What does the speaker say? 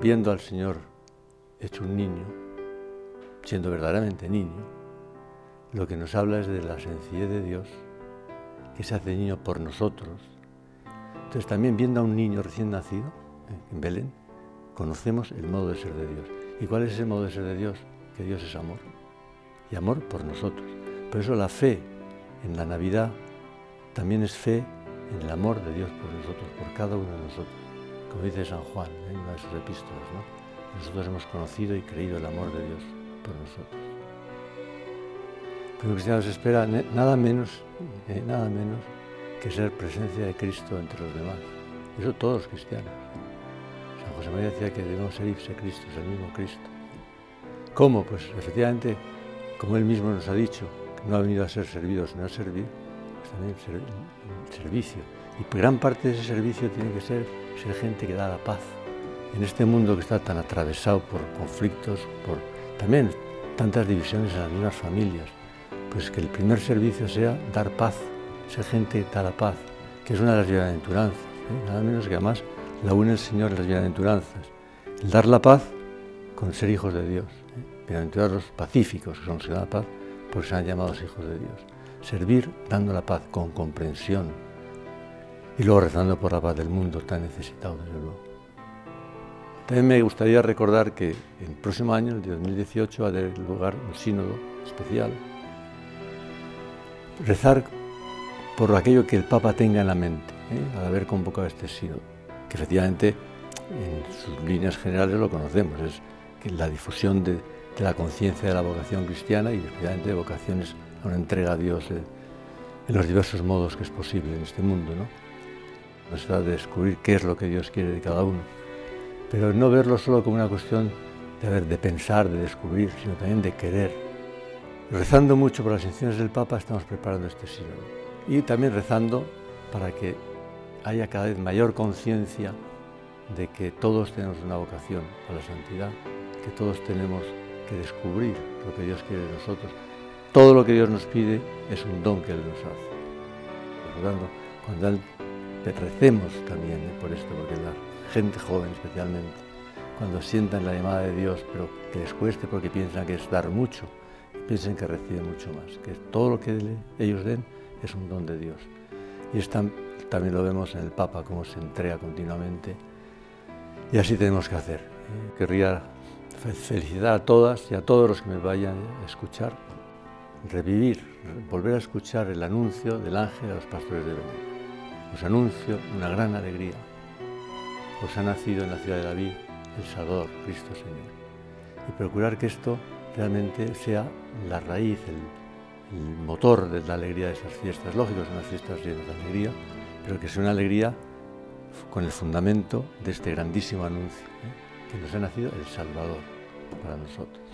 viendo al Señor hecho un niño, siendo verdaderamente niño, lo que nos habla es de la sencillez de Dios, que se hace niño por nosotros. Entonces también viendo a un niño recién nacido eh, en Belén, conocemos el modo de ser de Dios. ¿Y cuál es ese modo de ser de Dios? Que Dios es amor. Y amor por nosotros. Por eso la fe en la Navidad también es fe en el amor de Dios por nosotros, por cada uno de nosotros. Como dice San Juan en una de sus epístolas, ¿no? nosotros hemos conocido y creído el amor de Dios por nosotros. Pero cristiano se espera nada menos, eh, nada menos que ser presencia de Cristo entre los demás. Eso todos cristianos. San José María decía que debemos ser ipse Cristo, es el mismo Cristo. ¿Cómo? Pues efectivamente, como él mismo nos ha dicho, no ha venido a ser servido, sino a servir, pues también servicio. Y gran parte de ese servicio tiene que ser ser gente que da la paz. En este mundo que está tan atravesado por conflictos, por también tantas divisiones en las mismas familias, pues que el primer servicio sea dar paz, ser gente que da la paz, que es una de las bienaventuranzas, ¿eh? nada menos que además la une el Señor en las bienaventuranzas. El dar la paz con ser hijos de Dios. ¿eh? Bienaventurados los pacíficos, que son los que dan la paz, porque se han llamado hijos de Dios. Servir dando la paz con comprensión y luego rezando por la paz del mundo tan necesitado, desde luego. También me gustaría recordar que el próximo año, el 2018, va a tener lugar un sínodo especial. Rezar por aquello que el Papa tenga en la mente ¿eh? al haber convocado este sínodo, que efectivamente en sus líneas generales lo conocemos, es la difusión de, la conciencia de la vocación cristiana y especialmente de vocaciones a una entrega a Dios en los diversos modos que es posible en este mundo. ¿no? Nos da de descubrir qué es lo que Dios quiere de cada uno, pero no verlo solo como una cuestión de, pensar, de descubrir, sino también de querer. Rezando mucho por las intenciones del Papa estamos preparando este sínodo y también rezando para que haya cada vez mayor conciencia de que todos tenemos una vocación a la santidad, que todos tenemos que descubrir lo que Dios quiere de nosotros. Todo lo que Dios nos pide es un don que Él nos hace. Por cuando Él recemos también ¿eh? por esto, porque la gente joven especialmente, cuando sientan la llamada de Dios, pero que les cueste porque piensan que es dar mucho, piensen que reciben mucho más, que todo lo que ellos den es un don de Dios. Y también lo vemos en el Papa, cómo se entrega continuamente. Y así tenemos que hacer. ¿eh? Querría felicitar a todas y a todos los que me vayan a escuchar, revivir, volver a escuchar el anuncio del ángel a los pastores de Belén. Os anuncio una gran alegría. Os ha nacido en la ciudad de David el Salvador, Cristo Señor. Y procurar que esto realmente sea la raíz, el, motor de la alegría de esas fiestas. Lógico, son unas fiestas llenas de alegría, pero que sea una alegría con el fundamento de este grandísimo anuncio, ¿eh? que nos ha nacido el Salvador para nosotros.